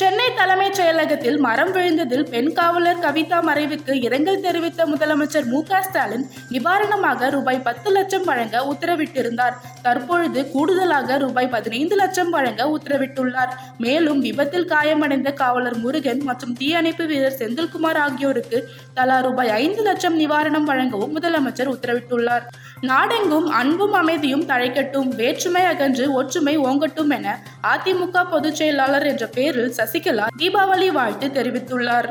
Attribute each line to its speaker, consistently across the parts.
Speaker 1: சென்னை தலைமைச் செயலகத்தில் மரம் விழுந்ததில் பெண் காவலர் கவிதா மறைவுக்கு இரங்கல் தெரிவித்த முதலமைச்சர் மு ஸ்டாலின் நிவாரணமாக ரூபாய் பத்து லட்சம் வழங்க உத்தரவிட்டிருந்தார். தற்பொழுது கூடுதலாக ரூபாய் பதினைந்து லட்சம் வழங்க உத்தரவிட்டுள்ளார். மேலும் விபத்தில் காயமடைந்த காவலர் முருகன் மற்றும் தீயணைப்பு வீரர் செந்தில்குமார் ஆகியோருக்கு தலா ரூபாய் ஐந்து லட்சம் நிவாரணம் வழங்கவும் முதலமைச்சர் உத்தரவிட்டுள்ளார். நாடெங்கும் அன்பும் அமைதியும் தழைக்கட்டும் வேற்றுமை அகன்று ஒற்றுமை ஓங்கட்டும் என அதிமுக பொதுச் செயலாளர் என்ற பெயரில் சசிகலா தீபாவளி வாழ்த்து தெரிவித்துள்ளார்.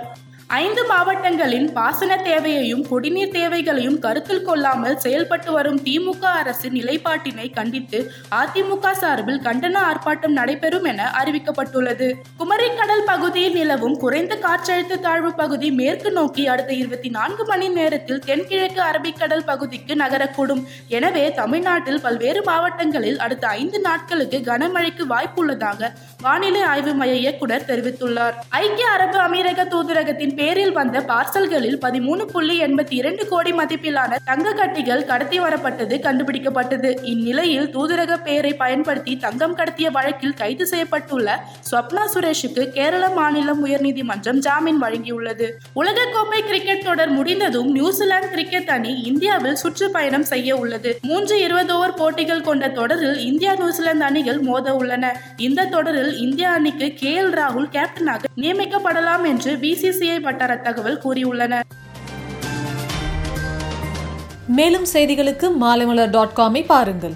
Speaker 1: ஐந்து மாவட்டங்களின் பாசன தேவையையும் குடிநீர் தேவைகளையும் கருத்தில் கொள்ளாமல் செயல்பட்டு வரும் திமுக அரசின் நிலைப்பாட்டினை கண்டித்து அதிமுக சார்பில் கண்டன ஆர்ப்பாட்டம் நடைபெறும் என அறிவிக்கப்பட்டுள்ளது. குமரிக்கடல் பகுதியில் நிலவும் குறைந்த காற்றழுத்த தாழ்வு பகுதி மேற்கு நோக்கி அடுத்த இருபத்தி நான்கு மணி நேரத்தில் தென்கிழக்கு அரபிக்கடல் பகுதிக்கு நகரக்கூடும். எனவே தமிழ்நாட்டில் பல்வேறு மாவட்டங்களில் அடுத்த ஐந்து நாட்களுக்கு கனமழைக்கு வாய்ப்புள்ளதாக வானிலை ஆய்வு மைய இயக்குனர் தெரிவித்துள்ளார். ஐக்கிய அரபு அமீரக தூதரகத்தின் பேரில் வந்த பார்சல்களில் பதிமூணு புள்ளி எண்பத்தி இரண்டு கோடி மதிப்பிலான தங்க கட்டிகள் கடத்தி வரப்பட்டது கண்டுபிடிக்கப்பட்டது. இந்நிலையில் தூதரக பெயரை பயன்படுத்தி தங்கம் கடத்திய வழக்கில் கைது செய்யப்பட்டுள்ள ஸ்வப்னா சுரேஷுக்கு கேரள மாநிலம் உயர்நீதிமன்றம் ஜாமீன் வழங்கியுள்ளது. உலகக்கோப்பை கிரிக்கெட் தொடர் முடிந்ததும் நியூசிலாந்து கிரிக்கெட் அணி இந்தியாவில் சுற்றுப்பயணம் செய்ய உள்ளது. மூன்று இருபது ஓவர் போட்டிகள் கொண்ட தொடரில் இந்தியா நியூசிலாந்து அணிகள் மோத உள்ளன. இந்த தொடரில் இந்திய அணிக்கு கே எல் ராகுல் கேப்டனாக நியமிக்கப்படலாம் என்று பிசிசிஐ வட்டார தகவல் கூறியுள்ளன.
Speaker 2: மேலும் செய்திகளுக்கு மாலைமலர் டாட் காமை பாருங்கள்.